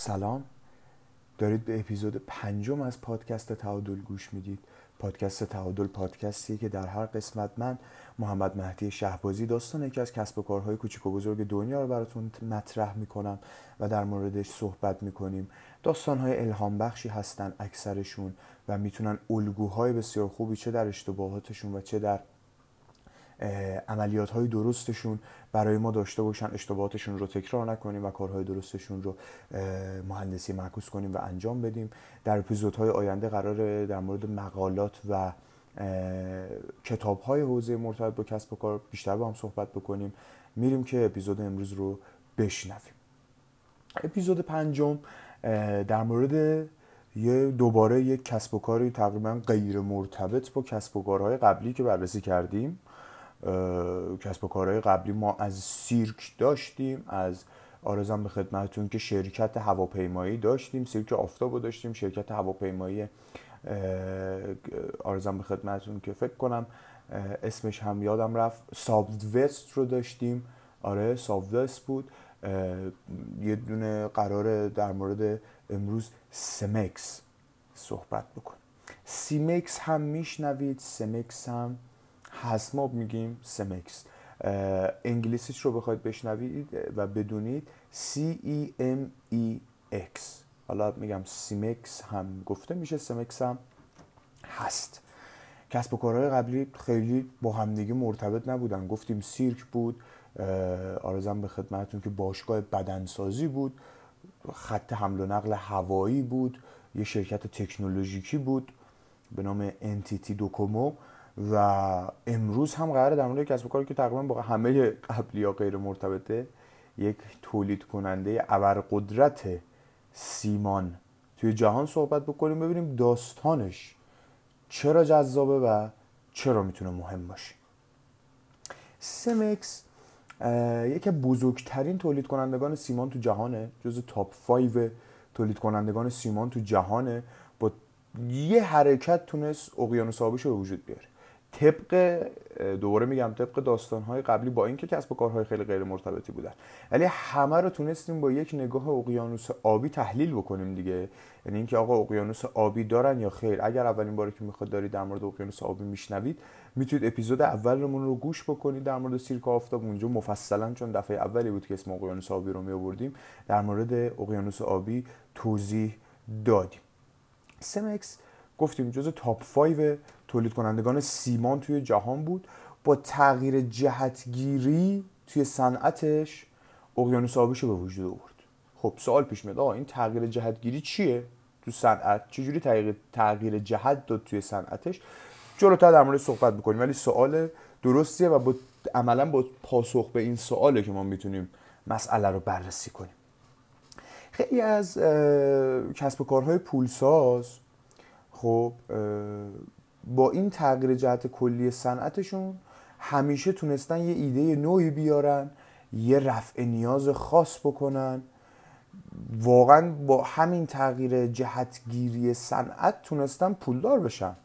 سلام. دارید به اپیزود پنجم از پادکست تعادل گوش می‌دید. پادکست تعادل پادکستی که در هر قسمت من محمد مهدی شهبازی داستان یکی از کسب و کارهای کوچیک و بزرگ دنیا رو براتون مطرح می‌کنم و در موردش صحبت می‌کنیم. داستانهای الهام بخشی هستن اکثرشون و می‌تونن الگوهای بسیار خوبی چه در اشتباهاتشون و چه در عملیات های درستشون برای ما داشته باشن اشتباهاتشون رو تکرار نکنیم و کارهای درستشون رو مهندسی معکوس کنیم و انجام بدیم. در اپیزودهای آینده قرار در مورد مقالات و کتاب های حوزه مرتبط با کسب و کار بیشتر با هم صحبت بکنیم. میریم که اپیزود امروز رو بشنویم. اپیزود پنجم در مورد یه دوباره یک کسب و کاری تقریبا غیر مرتبط با کسب و کارهای قبلی که بررسی کردیم. کسب و کارهای قبلی ما از سیرک داشتیم از آرزم به خدمتتون که شرکت هواپیمایی داشتیم سیرک آفتاب داشتیم شرکت هواپیمایی آرزم به خدمتتون که فکر کنم اسمش هم یادم رفت وست رو داشتیم. آره وست بود. یه دونه قرار در مورد امروز سمکس صحبت بکن. سیمکس هم میشنوید سمکس هم هسماب میگیم سمکس. انگلیسیش رو بخواید بشنوید و بدونید. C E M E X. حالا میگم سیمکس هم گفته میشه سمکس هم هست. کسب و کارهای قبلی خیلی با همدیگه مرتبط نبودن. گفتیم سیرک بود. آرزم به خدمتتون که باشگاه بدنسازی بود. خط حمل و نقل هوایی بود. یه شرکت تکنولوژیکی بود. به نام انتیتی دوکومو و امروز هم قراره در مورد کسب و کاری که تقریبا با همه قبلی یا غیر مرتبطه یک تولید کننده ابرقدرت سیمان توی جهان صحبت بکنیم ببینیم داستانش چرا جذابه و چرا می‌تونه مهم باشه. سمکس یکی بزرگترین تولید کنندگان سیمان تو جهانه جز تاپ 5 تولید کنندگان سیمان تو جهانه با یه حرکت تونست اقیانوس آبیش رو به وجود بیاره. طبق دوباره میگم طبق داستانهای قبلی با اینکه کسب و کارهای خیلی غیر مرتبطی بودن. ولی همه رو تونستیم با یک نگاه اقیانوس آبی تحلیل بکنیم دیگه. یعنی اینکه آقا اقیانوس آبی دارن یا خیر؟ اگر اولین باری که می‌خواد دارید در مورد اقیانوس آبی میشنوید می‌تونید اپیزود اولمون رو گوش بکنید در مورد سیرک آفتاب. اونجا مفصلا چون دفعه اولی بود که اسم اقیانوس آبی رو می در مورد اقیانوس آبی توضیح دادیم. سمکس گفتیم جز تاپ 5 تولید کنندگان سیمان توی جهان بود. با تغییر جهتگیری توی صنعتش اقیانوس آبیشو به وجود آورد. خب سوال پیش میاد این تغییر جهتگیری چیه؟ تو صنعت؟ چجوری تغییر تغییر جهت داد توی صنعتش؟ جلوتر در مورد صحبت بکنیم ولی سوال درستیه و با عملا با پاسخ به این سواله که ما می‌تونیم مسئله رو بررسی کنیم. خیلی از کسب و کارهای پولساز خب با این تغییر جهت کلی صنعتشون همیشه تونستن یه ایده نوعی بیارن یه رفع نیاز خاص بکنن. واقعا با همین تغییر جهتگیری صنعت تونستن پولدار بشن.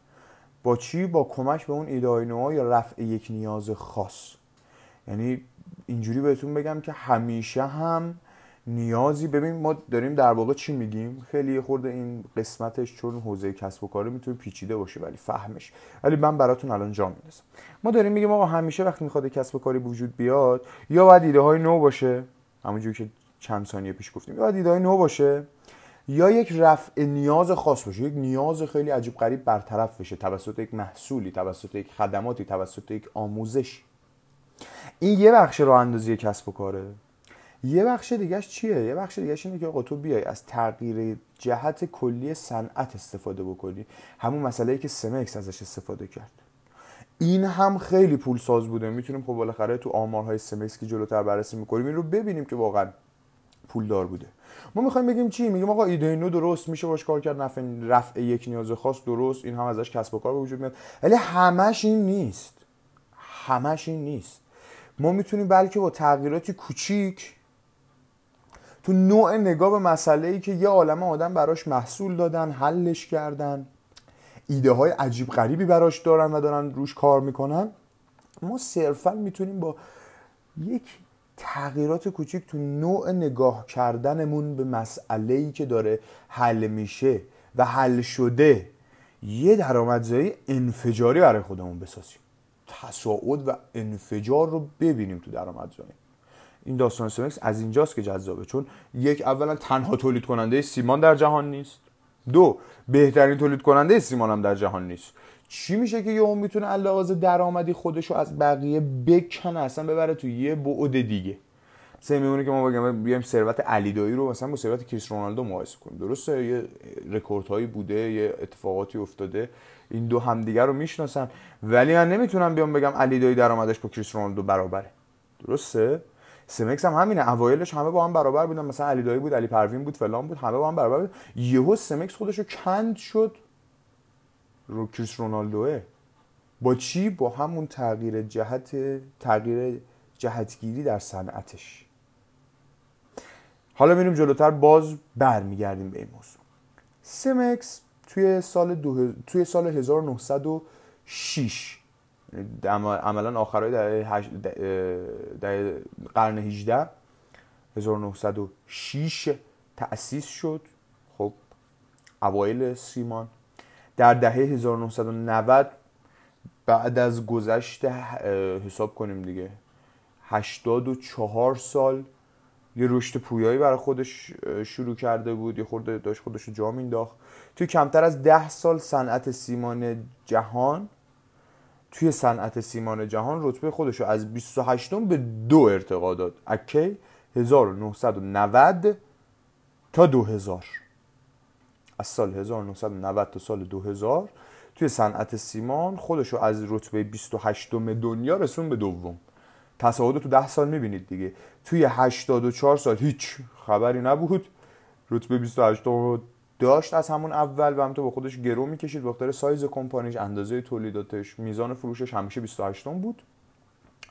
با چی؟ با کمک به اون ایده های یا رفع یک نیاز خاص. یعنی اینجوری بهتون بگم که همیشه هم نیازی. ببین ما داریم در واقع چی میگیم؟ خیلی خورده این قسمتش چون حوزه کسب و کاره می‌تونه پیچیده باشه ولی فهمش. ولی من براتون الان جا میندازم. ما داریم میگیم آقا همیشه وقتی می‌خواد کسب و کاری وجود بیاد یا باید ایده های نو باشه. همونجوری که چند ثانیه پیش گفتیم. یا باید ایده های نو باشه یا یک رفع نیاز خاص باشه. یک نیاز خیلی عجیب غریب برطرف بشه. توسط یک محصولی توسط یک خدماتی توسط یک آموزش این یه بخش راه اندازی کسب و کاره. یه بخش دیگهش چیه؟ یه بخش دیگهش اینه که آقا تو بیای از تغییر جهت کلی صنعت استفاده بکنی. همون مسئله ای که سمکس ازش استفاده کرد. این هم خیلی پول ساز بوده. می‌تونیم خب بالاخره تو آمارهای سمکس که جلوتر بررسی می‌کنیم این رو ببینیم که واقعا پولدار بوده. ما می‌خوایم بگیم چی؟ میگیم آقا ایده نو درست میشه باش کار کرد رفع, رفع یک نیاز خاص درست این هم ازش کسب و کار به وجود میاد. ولی همش این نیست. همش این نیست. ما می‌تونیم بلکه با تغییراتی کوچیک تو نوع نگاه به مسئله ای که یه عالم آدم براش محصول دادن حلش کردن. ایده های عجیب غریبی براش دارن و دارن روش کار می‌کنن. ما صرفا می‌تونیم با یک تغییرات کوچیک تو نوع نگاه کردنمون به مسئله ای که داره حل میشه و حل شده یه درآمدزایی انفجاری برای خودمون بسازیم. تصاعد و انفجار رو ببینیم تو درآمدزایی. این داستان سمکس از اینجاست که جذابه. چون یک اولا تنها تولید کننده سیمان در جهان نیست. دو بهترین تولید کننده سیمان هم در جهان نیست. چی میشه که یهو می‌تونه علاوه درآمدی خودش رو از بقیه بکنه؟ اصلا ببره تو یه بعد دیگه. سه میمونه که ما بگیم بیایم ثروت علی دایی رو مثلا با ثروت کریس رونالدو مقایسه کنیم. درسته؟ یه رکورد هایی بوده یه اتفاقاتی افتاده. این دو همدیگه رو می‌شناسن. ولی من نمی‌تونم بیام بگم علی دایی درآمدش با کریس رونالدو برابره. درسته؟ سمکس هم همینه. اوایلش همه با هم برابر بودن. مثلا علی دایی بود علی پروین بود فلان بود همه با هم برابر بود یهو سمکس خودش رو کند شد رو کریس رونالدوه. با چی؟ با همون تغییر جهت تغییر جهتگیری در صنعتش. حالا میریم جلوتر. باز برمیگردیم به این موضوع. سمکس توی سال, دو... توی سال 1906 عملا آخرای در قرن 18 1906 تأسیس شد. خب اوایل سیمان. در دهه 1990 بعد از گذشت حساب کنیم دیگه 84 سال یه رشد پویایی برای خودش شروع کرده بود. یه خورده داشت خودش رو جا مینداخت توی کمتر از ده سال صنعت سیمان جهان توی صنعت سیمان جهان رتبه خودش رو از 28 به دو ارتقا داد. اکی 1990 تا 2000 از سال 1990 تا سال 2000 توی صنعت سیمان خودش رو از رتبه 28 دنیا رسون به دوم. تصاعد تو 10 سال می‌بینید دیگه. توی 84 سال هیچ خبری نبود. رتبه 28 داشت از همون اول و هم تو با خودش گرو می‌کشید. به سایز کمپانیش اندازه تولیداتش میزان فروشش همیشه 28 بود.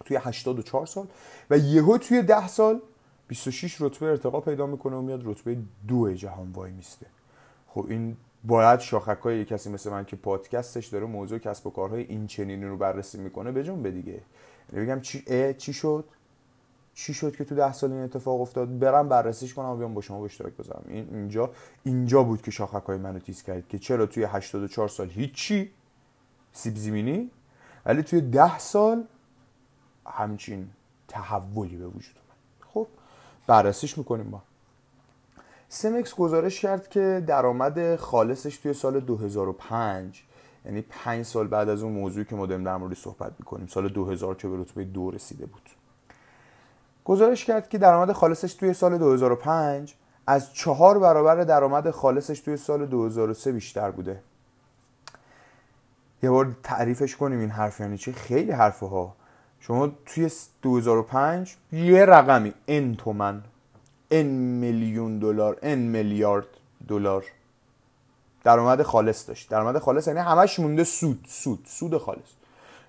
توی 84 سال. و یهو توی 10 سال 26 رتبه ارتقا پیدا می‌کنه و میاد رتبه دو جهان وای میسته. خب این باید شاخک های کسی مثل من که پادکستش داره موضوع کسب و کارهای این چنینی رو بررسی می‌کنه به به دیگه. یعنی بگم چی چی شد؟ چی شد که تو ده سال این اتفاق افتاد؟ برم بررسیش کنم و بیام با شما به اشتراک بذارم. این اینجا اینجا بود که شاخک های منو تیز کرد که چرا توی 84 سال هیچی سیب زمینی ولی توی ده سال همچین تحولی به وجود اومد. خب بررسیش می‌کنیم با. سمکس گزارش کرد که درآمد خالصش توی سال 2005 یعنی 5 سال بعد از اون موضوعی که ما داریم در موردش صحبت می‌کنیم سال 2000 که به رتبه دو رسیده بود. گزارش کرد که درآمد خالصش توی سال 2005 از چهار برابر درآمد خالصش توی سال 2003 بیشتر بوده. یه بار تعریفش کنیم این حرف یعنی چی؟ خیلی حرفه ها شما توی 2005 یه رقمی ان تومن ان میلیون دلار ان میلیارد دلار درآمد خالص داشت. درآمد خالص یعنی همش مونده سود سود سود خالص.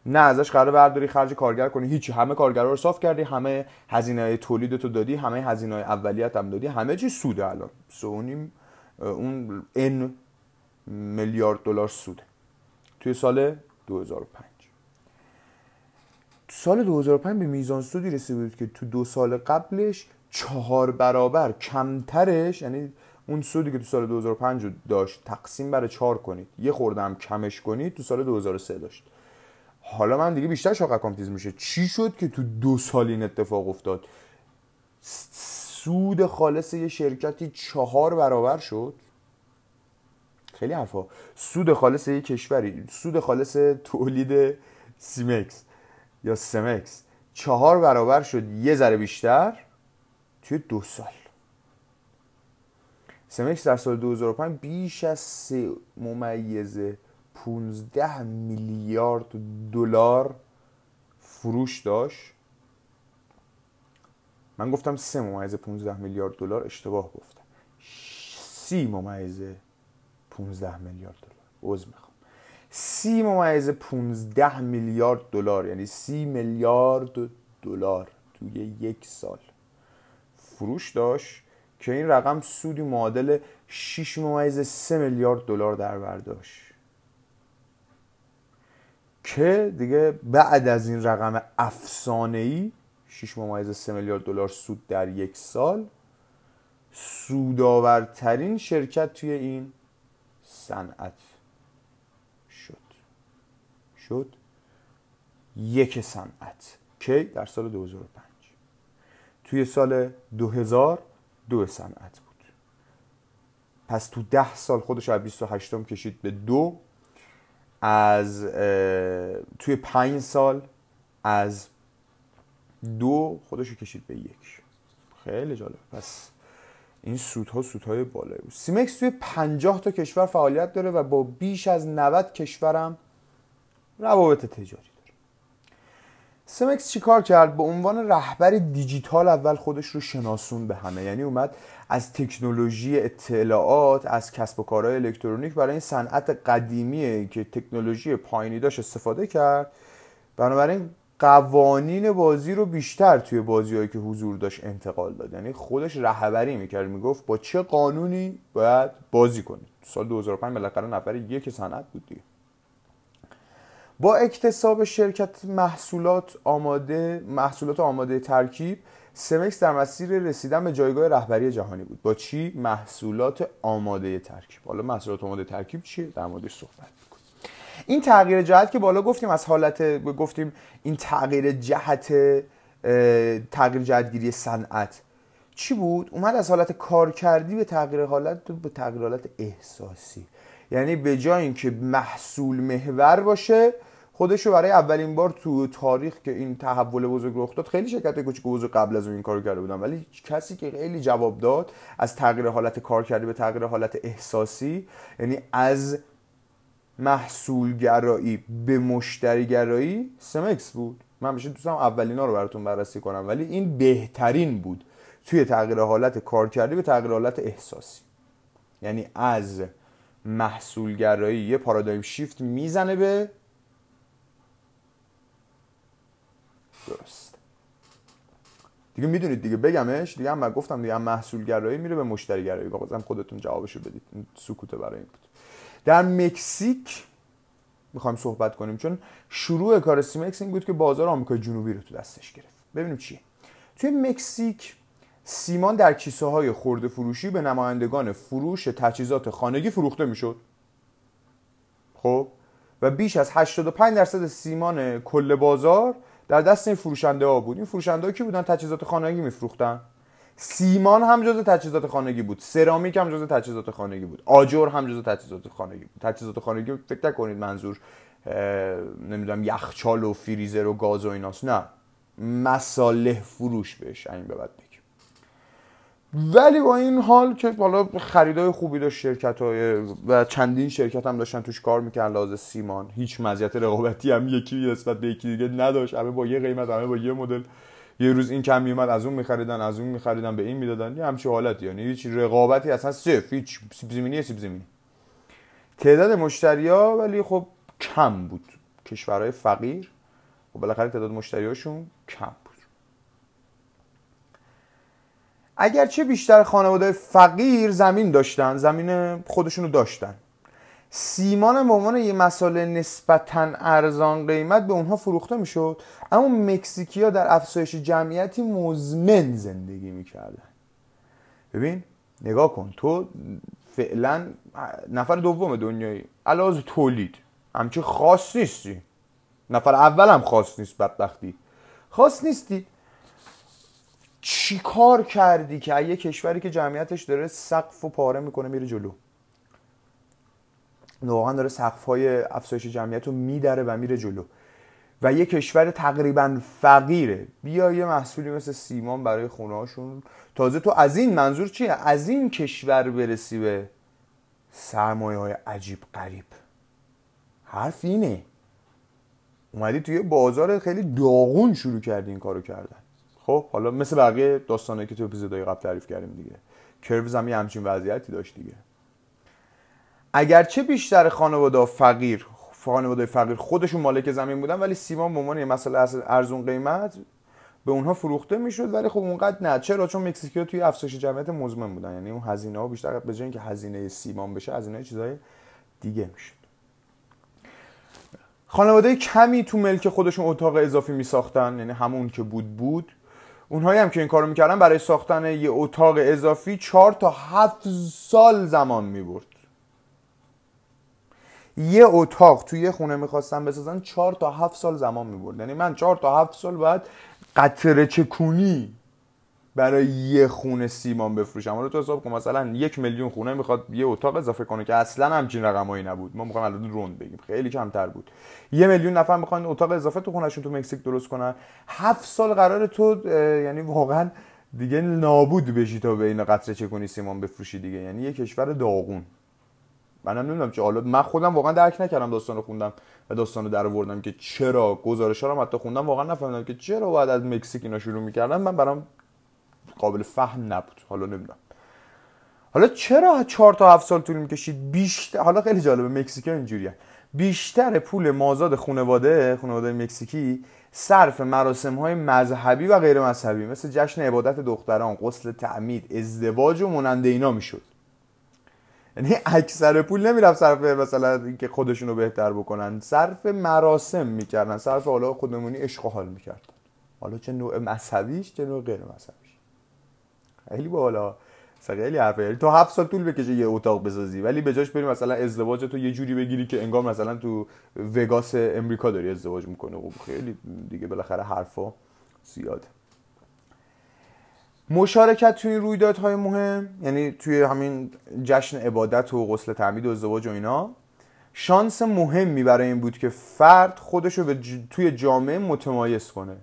نه ازش قرار برداری خرج کارگر کنی هیچی. همه کارگرا رو صاف کردی همه هزینه تولید تو دادی همه هزینه اولیت هم دادی همه چی سوده الان. سونیم اون ان میلیارد دلار سوده. توی سال 2005 سال 2005 به میزان سودی رسیده بود که تو دو سال قبلش چهار برابر کمترش یعنی اون سودی که تو سال 2005 داشت تقسیم بر چهار کنید. یه خوردم کمش کنید تو سال 2003 داشت. حالا من دیگه بیشتر شاقکام تیز میشه. چی شد که تو دو سال این اتفاق افتاد؟ سود خالص یه شرکتی چهار برابر شد؟ خیلی حرفا. سود خالص یه کشوری سود خالص تولید سیمکس یا سمکس چهار برابر شد یه ذره بیشتر توی دو سال. سمکس در سال 2005 بیش از سه ممیزه 15 میلیارد دلار فروش داشت. من گفتم سه ممیز 15 میلیارد دلار اشتباه گفتم. سی ممیز 15 میلیارد دلار. عذر می‌خوام. سی ممیز 15 میلیارد دلار یعنی سی میلیارد دلار توی یک سال فروش داشت که این رقم سودی معادل 6 ممیز 3 میلیارد دلار در برداشت که دیگه بعد از این رقم افسانه ای 6 ممیز 3 میلیارد دلار سود در یک سال سودآورترین شرکت توی این صنعت شد. شد یک صنعت کی در سال 2005 توی سال 2000 دو صنعت بود. پس تو ده سال خودش از 28 کشید به دو. از توی پنج سال از دو خودش رو کشید به یک. خیلی جالب. پس این سودها سودهای بالایی بود. سیمکس توی 50 تا کشور فعالیت داره و با بیش از 90 کشورم روابط تجاری. سمکس چیکار کرد؟ به عنوان رهبر دیجیتال اول خودش رو شناسون به همه. یعنی اومد از تکنولوژی اطلاعات از کسب و کارهای الکترونیک برای این صنعت قدیمی که تکنولوژی پایینی داشت استفاده کرد. بنابراین قوانین بازی رو بیشتر توی بازیهایی که حضور داشت انتقال داد. یعنی خودش رهبری می‌کرد می‌گفت با چه قانونی باید بازی کنید سال 2005 بالاخره نفر یک صنعت بود دیگه. با اکتساب شرکت محصولات آماده محصولات آماده ترکیب سمکس در مسیر رسیدن به جایگاه رهبری جهانی بود. با چی؟ محصولات آماده ترکیب. حالا محصولات آماده ترکیب چیه؟ در موردش صحبت این تغییر جهت که بالا گفتیم از حالت گفتیم این تغییر جهت تغییر جهتگیری صنعت چی بود؟ اومد از حالت کارکردی به تغییر حالت به تغییر حالت احساسی. یعنی به جای اینکه محصول محور باشه خودشو برای اولین بار تو تاریخ که این تحول بزرگ رخ داد خیلی شرکت کوچیک بزرگ قبل از اون این کارو کرده بودن. ولی کسی که خیلی جواب داد از تغییر حالت کار کرده به تغییر حالت احساسی یعنی از محصولگرایی به مشتریگرایی سمکس بود. من میشه دوستم اولینا رو براتون بررسی کنم. ولی این بهترین بود توی تغییر حالت کار کردی به تغییر حالت احساسی. یعنی از محصولگرایی یه پارادایم شیفت می‌زنه به درست. دیگه می‌دونید دیگه بگمش. دیگه هم گفتم دیگه هم محصولگرایی میره به مشتریگرایی. بازم خودتون جوابشو بدید. این سکوته برای این بود. در مکزیک می‌خوایم صحبت کنیم چون شروع کار سیمکس این بود که بازار آمریکای جنوبی رو تو دستش گرفت. ببینیم چیه. توی مکزیک سیمان در کیسه های خورده فروشی به نمایندگان فروش تجهیزات خانگی فروخته می‌شد. خب؟ و بیش از 85 درصد سیمان کل بازار در دست این فروشنده ها بود. این فروشنده ها کی بودن؟ تجهیزات خانگی میفروختن. سیمان هم جز تجهیزات خانگی بود. سرامیک هم جز تجهیزات خانگی بود. آجر هم جز تجهیزات خانگی بود. تجهیزات خانگی فکر نکنید منظور نمی‌دونم یخچال و فریزر و گاز و ایناست. نه. مصالح فروش بهش این به بعد ولی با این حال که بالا خریدای خوبی داشت شرکت های و چندین شرکت هم داشتن توش کار می‌کردن لازم سیمان. هیچ مزیت رقابتی هم یکی نسبت به یکی دیگه نداشت. همه با یه قیمت همه با یه مدل. یه روز این کم میومد از اون میخریدن از اون میخریدن به این می‌دادن. یه همچین حالتی. یعنی هیچ رقابتی اصلا صفر هیچ سیب زمینی سیب زمینی تعداد مشتریا ولی خب کم بود. کشورهای فقیر. و خب بالاخره تعداد مشتریاشون کم. اگرچه بیشتر خانواده فقیر زمین داشتن زمین خودشونو داشتن. سیمان به عنوان یه مسئله نسبتا ارزان قیمت به اونها فروخته می‌شد اما مکزیکیا در افزایش جمعیتی مزمن زندگی می‌کردن. ببین نگاه کن تو فعلا نفر دوم دنیایی علاوه تولید همچه خاص نیستی. نفر اول هم خاص نیست بدبختی. خاص نیستی. چی کار کردی که یه کشوری که جمعیتش داره سقف و پاره می‌کنه میره جلو؟ واقعا داره سقف های افزایش جمعیت رو میدره و میره جلو. و یه کشور تقریبا فقیره. بیا یه محصولی مثل سیمان برای خونه هاشون تازه تو از این منظور چیه؟ از این کشور برسی به سرمایه های عجیب قریب حرف اینه. اومدی توی بازار خیلی داغون شروع کردی این کارو کردن. خب حالا مثل بقیه داستانایی که تو اپیزودهای قبل تعریف کردیم دیگه. کروز هم یه همچین وضعیتی داشت دیگه. اگرچه بیشتر خانواده فقیر خانواده فقیر خودشون مالک زمین بودن ولی سیمان به عنوان یه مسئله ارزون قیمت به اونها فروخته می‌شد ولی خب اونقدر نه. چرا؟ چون مکزیکیا توی افزایش جمعیت مزمن بودن. یعنی اون هزینه ها بیشتر به جای اینکه هزینه سیمان بشه هزینه چیزای دیگه می‌شد. خانواده کمی تو ملک خودشون اتاق اضافی می ساختن یعنی همون که بود بود. اونهایی هم که این کارو می‌کردن برای ساختن یه اتاق اضافی چهار تا هفت سال زمان می‌برد. یه اتاق توی یه خونه می‌خواستن بسازن چهار تا هفت سال زمان می‌برد. یعنی من چهار تا هفت سال باید قطره چکونی برای یه خونه سیمان بفروشم. حالا تو حساب کن مثلا یک میلیون خونه می‌خواد یه اتاق اضافه کنه که اصلا همچین رقمایی نبود. ما می‌خوایم الان روند بگیم. خیلی کمتر بود. یه میلیون نفر می‌خوان اتاق اضافه تو خونهشون تو مکزیک درست کنن. هفت سال قرار تو یعنی واقعا دیگه نابود بشی تا به این قطره چکونی سیمان بفروشی دیگه. یعنی یه کشور داغون. منم نمی‌دونم چه حالا من خودم واقعا درک نکردم داستان رو خوندم و داستان رو در آوردم که چرا گزارش رو حتی خوندم واقعا نفهمیدم که چرا باید از مکزیک اینا شروع می‌کردن. من برام قابل فهم نبود. حالا نمی‌دونم. حالا چرا چهار تا هفت سال طول می‌کشید؟ بیشتر حالا خیلی جالبه مکزیکی اینجوریه. بیشتر پول مازاد خانواده خانواده مکزیکی صرف مراسم های مذهبی و غیر مذهبی مثل جشن عبادت دختران غسل تعمید ازدواج و مانند اینا می‌شد. یعنی اکثر پول نمی‌رفت صرف مثلا اینکه خودشون رو بهتر بکنن. صرف مراسم می‌کردن صرف حالا خودمونی عشق و حال می‌کردن. حالا چه نوع مذهبیش چه نوع غیر مذهبیش خیلی بالا. خیلی حرفه. یعنی تو هفت سال طول بکشه یه اتاق بسازی ولی به جاش بری مثلا ازدواج تو یه جوری بگیری که انگار مثلا تو وگاس امریکا داری ازدواج می‌کنه خب خیلی دیگه بالاخره حرفا زیاده مشارکت توی این رویدادهای مهم یعنی توی همین جشن عبادت و غسل تعمید و ازدواج و اینا شانس مهمی برای این بود که فرد خودش رو توی جامعه متمایز کنه.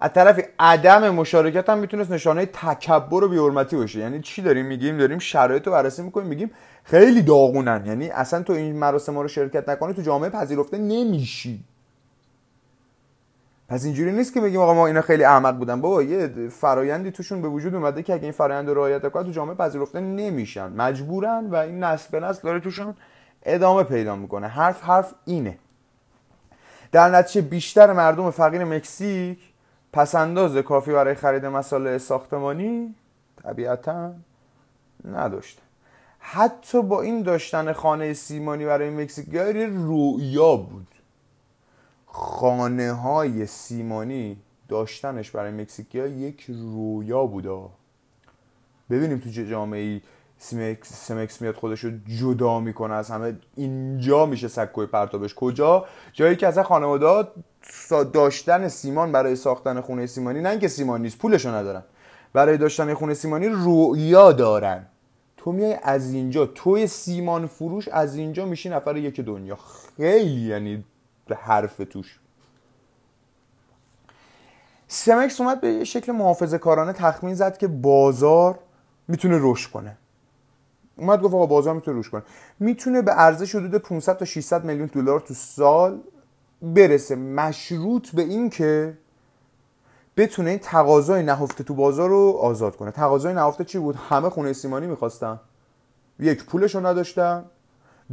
از طرف عدم مشارکت هم می‌تونست نشانه تکبر و بیورمتی باشه. یعنی چی داریم میگیم؟ داریم شرایط رو بررسی می‌کنیم میگیم خیلی داغونن. یعنی اصلا تو این مراسم رو شرکت نکنی تو جامعه پذیرفته نمیشی. پس اینجوری نیست که بگیم آقا ما اینا خیلی احمق بودن. بابا یه فرایندی توشون به وجود اومده که اگه این فرایند رو رعایت کنن تو جامعه پذیرفته نمیشن. مجبورن و این نسل به نسل داره توشون ادامه پیدا می‌کنه. حرف حرف اینه. در نتیجه بیشتر مردم فقیر مکزیک پسنداز کافی برای خرید مسائل ساختمانی طبیعتا نداشتن حتی با این داشتن خانه سیمانی برای مکزیکی رویا بود. خانه های سیمانی داشتنش برای مکزیکی یک رویا بوده ببینیم تو چه جامعه ای سمکس میاد خودش رو جدا می‌کنه از همه اینجا میشه سکوی پرتابش کجا؟ جایی که از خانواده داشتن سیمان برای ساختن خونه سیمانی نه اینکه سیمان نیست پولشو ندارن. برای داشتن خونه سیمانی رویا دارن. تو میای از اینجا توی سیمان فروش از اینجا میشی نفر یک دنیا. خیلی یعنی حرف توش. سمکس اومد به شکل محافظه کارانه تخمین زد که بازار می‌تونه رشد کنه. اومد گفت آقا بازار می‌تونه رشد کنه. می‌تونه به ارزش حدود 500 تا 600 میلیون دلار تو سال برسه. مشروط به این که بتونه این تقاضای نهفته تو بازار رو آزاد کنه. تقاضای نهفته چی بود؟ همه خونه سیمانی می‌خواستن. یک پولشو نداشتن.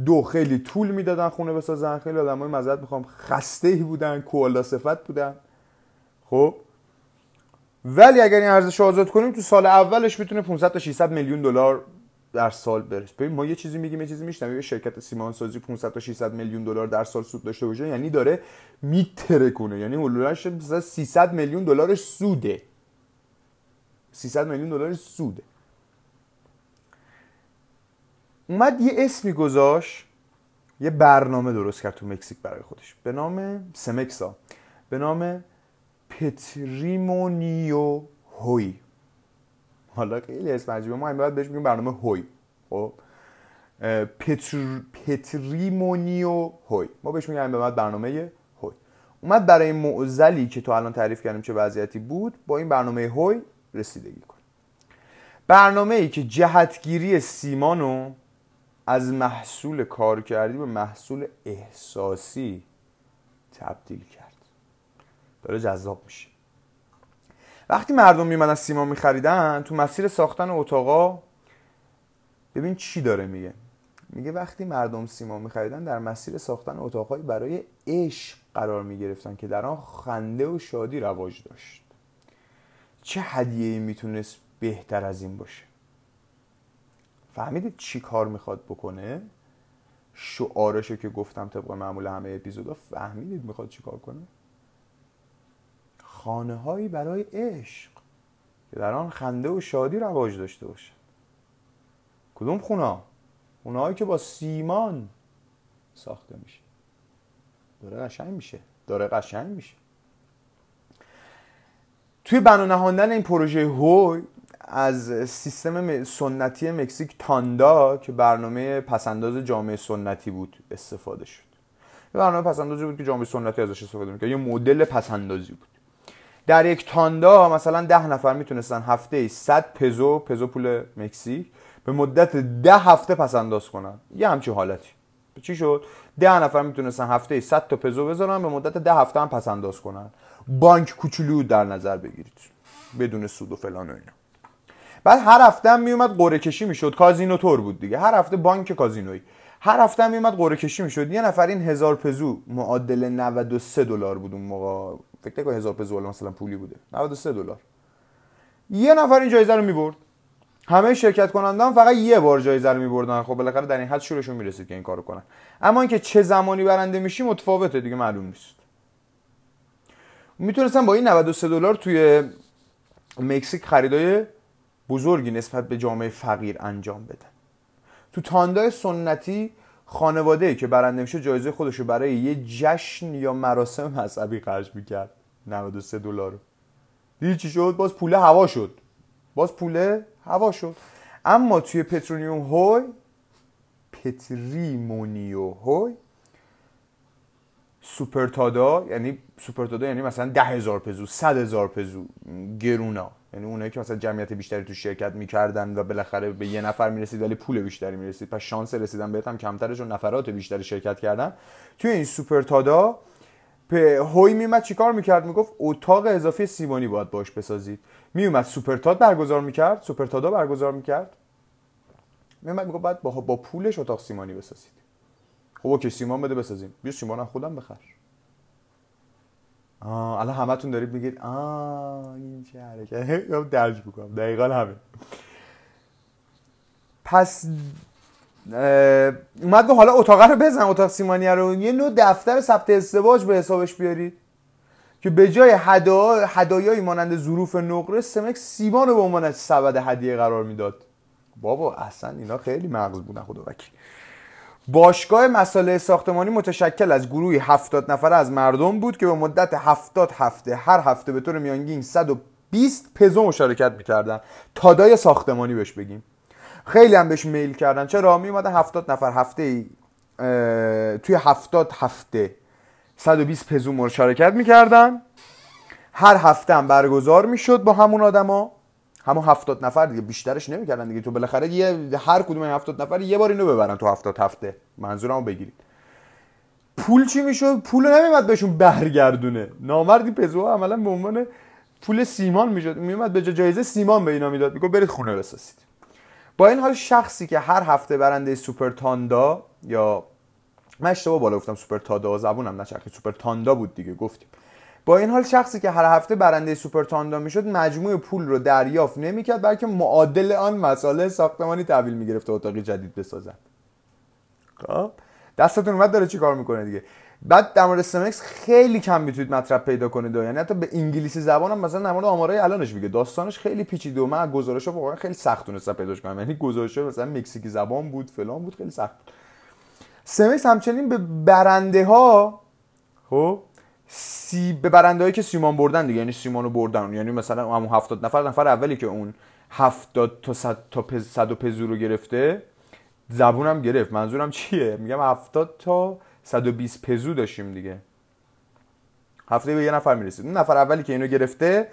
دو خیلی طول می‌دادن خونه بسازن. خیلی آدمای مزد می‌خوام. خسته ای بودن کوالا صفت بودن. خب؟ ولی اگر این ارزش آزاد کنیم تو سال اولش می‌تونه 500 تا 600 میلیون دلار در سال برس ببین ما یه چیزی میگیم یه چیزی یه شرکت سیمان سازی 500 تا 600 میلیون دلار در سال سود داشته باشه یعنی داره میتره کنه یعنی حدوداش 300 میلیون دلارش سوده. 300 میلیون دلارش سوده. اومد یه اسمی گذاشت یه برنامه درست کرد تو مکزیک برای خودش. به نام سمکسا. به نام Patrimonio Hoy. حالا خیلی اسم عجیبه ما باید بهش میگیم برنامه هوی. خب؟ پتر... Patrimonio Hoy. ما بهش میگیم بعد برنامه هوی. اومد برای معزلی که تو الان تعریف کردیم چه وضعیتی بود با این برنامه هوی رسیدگی کن برنامه ای که جهتگیری سیمانو از محصول کار کردی به محصول احساسی تبدیل کرد. داره جذاب میشه. وقتی مردم میمدن سیمان میخریدن تو مسیر ساختن اتاقا ببین چی داره میگه. میگه وقتی مردم سیمان میخریدن در مسیر ساختن اتاقهایی برای عشق قرار می‌گرفتن که در آن خنده و شادی رواج داشت. چه هدیه می‌تونست بهتر از این باشه؟ فهمیدید چی کار می‌خواد بکنه؟ شعارشو که گفتم طبق معمول همه اپیزودا فهمیدید می‌خواد چی کار کنه؟ خانه هایی برای عشق که در آن خنده و شادی رواج داشته باشد کدوم خونه اونهایی که با سیمان ساخته میشه. داره قشنگ میشه. داره قشنگ میشه. توی بنا نهاندن این پروژه هوی از سیستم سنتی مکزیک تاندا که برنامه پسنداز جامعه سنتی بود استفاده شد. یه برنامه پسندازی بود که جامعه سنتی ازش استفاده می‌کرد. یه مدل پسندازی بود. در یک تاندا مثلا ده نفر می‌تونستن هفته ای 100 پزو پزو پول مکزیک به مدت ده هفته پسنداز کنن. یه همچین حالتی. چی شد؟ ده نفر می‌تونستن هفته ای 100 تا پزو بذارن به مدت ده هفته هم پسنداز کنن. بانک کوچولو در نظر بگیرید. بدون سود و فلان و اینا. بعد هر هفته هم میومد قرعه کشی می‌شد. کازینو تور بود دیگه. هر هفته بانک کازینویی. هر هفته هم میومد قرعه کشی می‌شد. یه نفر این هزار پزو معادل 93 دلار بود اون موقع. فکر نکنم هزار پزو مثلا پولی بوده. 93 دلار. یه نفر این جایزه رو می‌برد. همه شرکت کنندان فقط یه بار جایزه رو میبردن. خب بالاخره در این حد شورشون می‌رسید که این کارو کنن. اما اینکه چه زمانی برنده میشی متفاوته دیگه معلوم نیست. می‌تونستن با این 93 دلار توی مکزیک خریدای بزرگی نسبت به جامعه فقیر انجام بدن تو تاندای سنتی خانواده که برنده میشه جایزه خودش رو برای یه جشن یا مراسم مذهبی خرج می‌کرد. 93 دلار. دیدی چی شد؟ باز پوله هوا شد. باز پوله هوا شد. اما توی پترونیوم هوی Patrimonio Hoy supertada یعنی supertada یعنی مثلا ده هزار پزو صد هزار پزو گرونا یعنی اونایی که مثلا جمعیت بیشتری تو شرکت می‌کردن و بالاخره به یه نفر می‌رسید ولی پول بیشتری می‌رسید پس شانس رسیدن بهت هم کمتره چون نفرات بیشتری شرکت کردن. توی این supertada به هوی میمد چیکار می‌کرد؟ می‌گفت اتاق اضافی سیمانی باید باش بسازید. میومد سوپرتاد برگزار می‌کرد سوپرتادا برگزار می‌کرد. میومد می‌گفت بعد با, با پولش اتاق سیمانی بسازید. خب اوکی سیمان بده بسازیم. بیا سیمان خودم بخر. الان همتون دارید میگید آه این چه حرکت. درج بکنم دقیقا همین. پس اومد حالا اتاق رو بزن اتاق سیمانی رو. یه نوع دفتر ثبت ازدواج به حسابش بیارید که به جای هدا... هدایایی مانند ظروف نقره سمک سیمان رو به عنوان سبد هدیه قرار می‌داد. بابا اصلا اینا خیلی مغز بودن خدا وکیل باشگاه مساله ساختمانی متشکل از گروهی 70 نفر از مردم بود که به مدت 70 هفته هر هفته به طور میانگین 120 پزو مشارکت می‌کردن تادای ساختمانی بهش بگیم. خیلی هم بهش میل کردن. چرا؟ می اومدن 70 نفر هفته ای توی 70 هفته 120 پزو مشارکت می‌کردن. هر هفته هم برگزار می‌شد با همون آدما. همون هفتاد نفر دیگه بیشترش نمی‌کردن دیگه. تو بالاخره یه هر کدوم این هفتاد نفر یه بار اینو ببرن تو هفتاد هفته. منظورمو بگیرید. پول چی می‌شد؟ پول نمیمد بهشون برگردونه. نامردی پزو عملا به عنوان پول سیمان می‌شد. میومد به جایزه سیمان به اینا می‌داد. میگه برید خونه بسازید. با این حال شخصی که هر هفته برنده supertanda یا من اشتباه بالا گفتم supertada زبونم نچرخید. supertanda بود دیگه. گفتیم. با این حال شخصی که هر هفته برنده supertanda می‌شد مجموع پول رو دریافت نمی‌کرد بلکه معادل آن مصالح ساختمانی تحویل می‌گرفت اتاقی جدید بسازن خب دستتون اومد داره چی کار می‌کنه دیگه؟ بعد در مورد سمکس خیلی کم می‌تونید مطلب پیدا کنید یعنی حتی به انگلیسی زبان هم مثلا در مورد آمارای الانش میگه. داستانش خیلی پیچیده و من گزارش واقعا خیلی سخت تونستم پیداش کنم. یعنی گزارش مثلا مکزیکی زبان بود فلان بود خیلی سخت سمکس همچنین به برنده ها خب سی به برندهایی که سیمان بردن دیگه یعنی سیمانو بردن. یعنی مثلا همون 70 نفر نفر اولی که اون 70 تا 100 تا پز 100 پزو رو گرفته زبونم گرفت. منظورم چیه؟ میگم 70 تا 120 پزو داشتیم دیگه. هفته به یه نفر می‌رسید. اون نفر اولی که اینو گرفته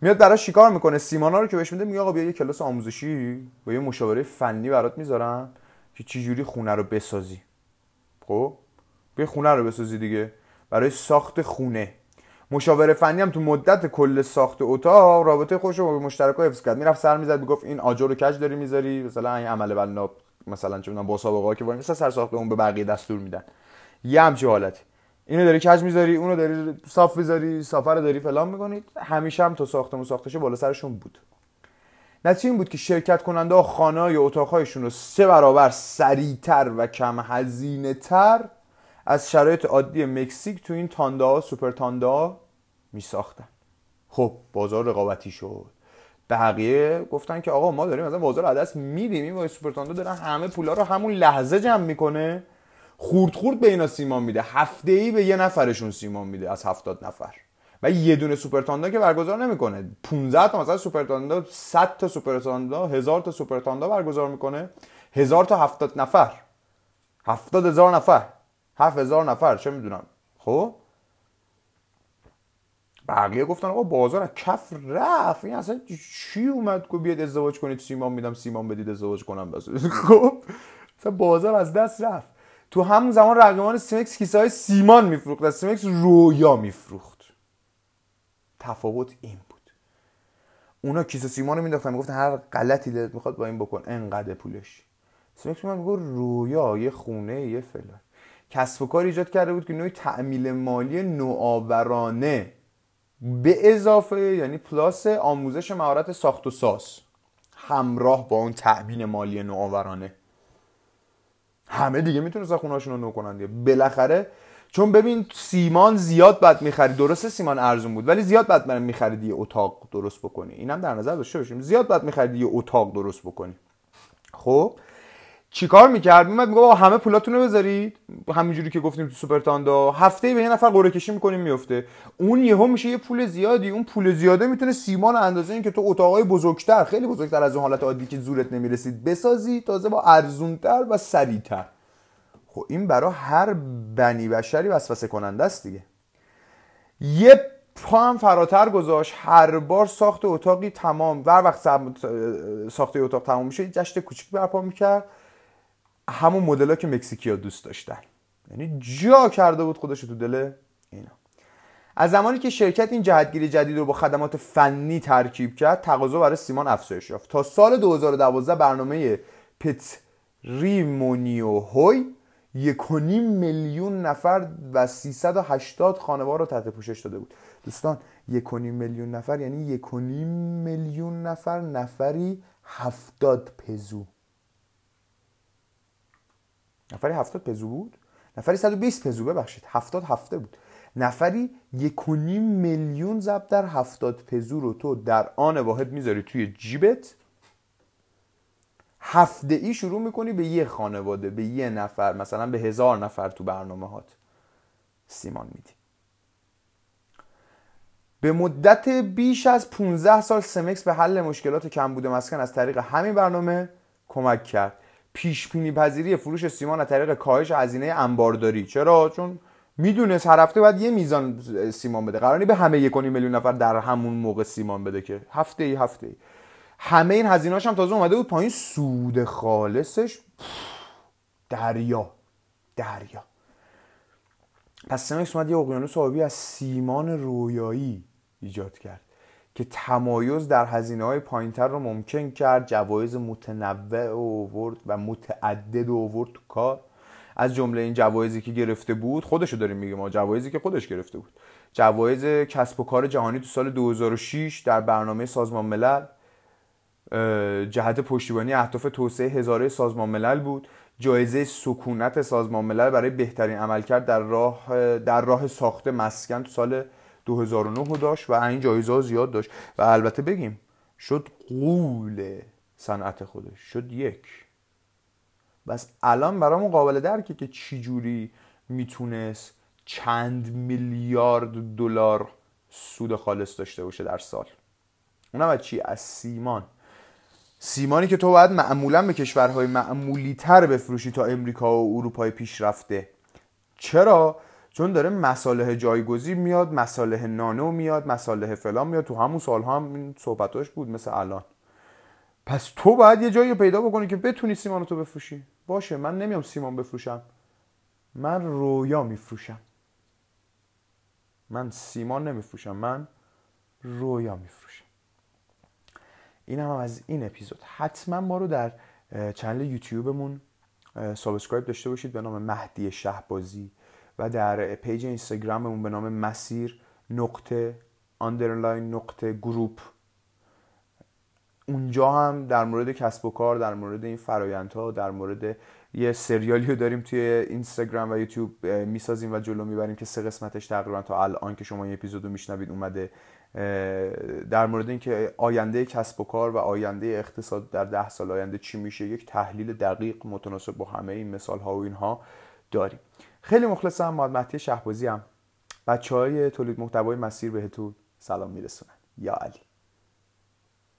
میاد براش شکار می‌کنه؟ سیمانا رو که بهش میده میگه آقا بیا یه کلاس آموزشی با یه مشاوره فنی برات می‌ذارم که چه جوری خونه رو بسازی. خب؟ بیا خونه رو بسازی دیگه. برای ساخت خونه. مشاور فنی هم تو مدت کل ساخت اتاق رابطه خوش رو با مشترک حفظ کرد. می‌رفت سر می‌زد می‌گفت این آجر رو کج داری می‌ذاری؟ مثلا این عمل بنا مثلا چه با سابقه که مثلا سر ساخت اون به بقیه دستور میدن. یه همچی حالتی اینو داری کج می‌ذاری؟ اونو داری صاف می‌ذاری؟ سافر داری فلان می‌کنید. همیشه هم تو ساختمون ساختشه بالا سرشون بود. نتیجه این بود که شرکت کننده ها خانه یا اتاقهایشون رو سه برابر سریعتر و کم هزینه تر از شرایط عادی مکزیک تو این تاندا سوپر تاندا می ساختن خب بازار رقابتی شد. بقیه گفتن که آقا ما داریم مثلا بازار از دست میدیم این super tanda دارن همه پولا رو همون لحظه جمع می‌کنه. خورد خورد به اینا سیمان میده. هفته ای به یه نفرشون سیمان میده از هفتاد نفر. و یه دونه super tanda که برگزار نمی‌کنه. 15 تا مثلا super tanda 100 تا super tanda 1000 تا super tanda برگزار می‌کنه. 1000 تا 70 نفر. 70 هزار نفر. 7000 نفر چه می‌دونم. خب؟ بقیه گفتن آقا بازار کف رفت. این اصلا چی اومد که بیاد ازدواج کنید؟ سیمان میدم سیمان بدید ازدواج کنم بس. خب؟ اصلا بازار از دست رفت. تو همون زمان رقیبان Cemex کیسه های سیمان میفروخت از Cemex رویا میفروخت. تفاوت این بود. اونا کیسه سیمان رو میداختن می‌گفتن هر غلطی دلت می‌خواد با این بکن انقدر پولش. Cemex میگو رویا یه خونه یه فلان. کسب و کار ایجاد کرده بود که نوعی تعمیل مالی نوآورانه. به اضافه یعنی پلاس آموزش مهارت ساخت و ساز. همراه با اون تأمین مالی نوآورانه. همه دیگه می‌تونستن خونهاشون رو نو کنن دیگه. بالاخره چون ببین سیمان زیاد بعد می‌خرید درسته سیمان ارزون بود ولی زیاد بعد من می‌خرید یه اتاق درست بکنی. اینم در نظر داشته باشیم. زیاد بعد می‌خرید یه اتاق درست بکنی. خب چیکار می‌کرد؟ میمد میگه همه پولاتون رو بذارید؟ همینجوری که گفتیم تو سوپر تاندا. هفته به یه نفر قرعه کشی می‌کنیم میفته اون یهو میشه یه پول زیادی. اون پول زیاده می‌تونه سیمان اندازه این که تو اتاقای بزرگتر خیلی بزرگتر از اون حالت عادی که زورت نمی‌رسید بسازی تازه با ارزونتر و سریعتر. خب این برای هر بنی بشری وسوسه کننده است دیگه. یه پا هم فراتر گذاشت. هر بار ساخت اتاقی تمام. هر وقت ساخت اتاق تمام میشه جشن کوچیک برپا می‌کرد. همون مدل که مکزیکی ها دوست داشتن. یعنی جا کرده بود خودش تو دل اینا. از زمانی که شرکت این جهتگیری جدید رو با خدمات فنی ترکیب کرد تقاضا برای سیمان افزایش یافت. تا سال 2012 برنامه پتریمونیو هوی یکونیم میلیون نفر و 380 خانوار رو تحت پوشش داده بود. دوستان یکونیم میلیون نفر یعنی یکونیم میلیون نفر نفری هفتاد پزو. نفری 70 پزو بود؟ نفری 120 پزو ببخشید. 70 هفته بود. نفری یک میلیون ضرب در 70 پزو رو تو در آن واحد می‌ذاری توی جیبت. هفته ای شروع می‌کنی به یه خانواده به یه نفر مثلا به هزار نفر تو برنامه هات سیمان میدی. به مدت بیش از 15 سال سمکس به حل مشکلات کمبود مسکن از طریق همین برنامه کمک کرد. پیش بینی پذیری فروش سیمان از طریق کاهش هزینه انبارداری. چرا؟ چون می‌دونست هر هفته باید یه میزان سیمان بده. قرار به همه یک میلیون نفر در همون موقع سیمان بده که. هفته ای هفته ای همه این هزینه‌اش هم تازه اومده بود پایین. سود خالصش دریا دریا. پس سمکس اومد یه اقیانوس آبی از سیمان رویایی ایجاد کرد. که تمایز در هزینه های پایینتر رو ممکن کرد جوایز متنوع اوورد و متعدد اوورد تو کار. از جمله این جوایزی که گرفته بود خودشو داریم میگه ما جوایزی که خودش گرفته بود. جوایز کسب و کار جهانی تو سال 2006 در برنامه سازمان ملل جهت پشتیبانی اهداف توسعه هزاره سازمان ملل بود. جایزه سکونت سازمان ملل برای بهترین عملکرد در راه در راه ساخت مسکن تو سال 2009 داشت و این جایزه زیاد داشت. و البته بگیم شد قول صنعت خودش شد یک. بس الان برامون قابل درکه که چجوری می‌تونست چند میلیارد دلار سود خالص داشته باشه در سال. اونم از چی؟ از سیمان. سیمانی که تو باید معمولا به کشورهای معمولی تر بفروشی تا امریکا و اروپای پیشرفته. چرا؟ چون داره مساله جایگزین میاد مساله نانو میاد مساله فلان میاد. تو همون سالها هم این صحبتاش بود مثل الان. پس تو باید یه جایی پیدا بکنی که بتونی سیمان تو بفروشی. باشه من نمیام سیمان بفروشم. من رویا میفروشم. من سیمان نمیفروشم من رویا میفروشم. این هم, از این اپیزود. حتما ما رو در channel یوتیوبمون subscribe داشته باشید به نام مهدی شهبازی. و در page اینستاگراممون به نام مسیر نقطه underline نقطه group. اونجا هم در مورد کسب و کار در مورد این فرایندها در مورد یه سریالی رو داریم توی اینستاگرام و یوتیوب می‌سازیم و جلو می‌بریم که سه قسمتش تقریبا تا الان که شما این اپیزودو میشنوید اومده. در مورد اینکه آینده کسب و کار و آینده اقتصاد در ده سال آینده چی میشه یک تحلیل دقیق متناسب با همه این مثال ها و اینها داریم. خیلی مخلصم محمد مهدی شهبازی هم. بچه های تولید محتوای مسیر بهتون سلام میرسونن. یا علی.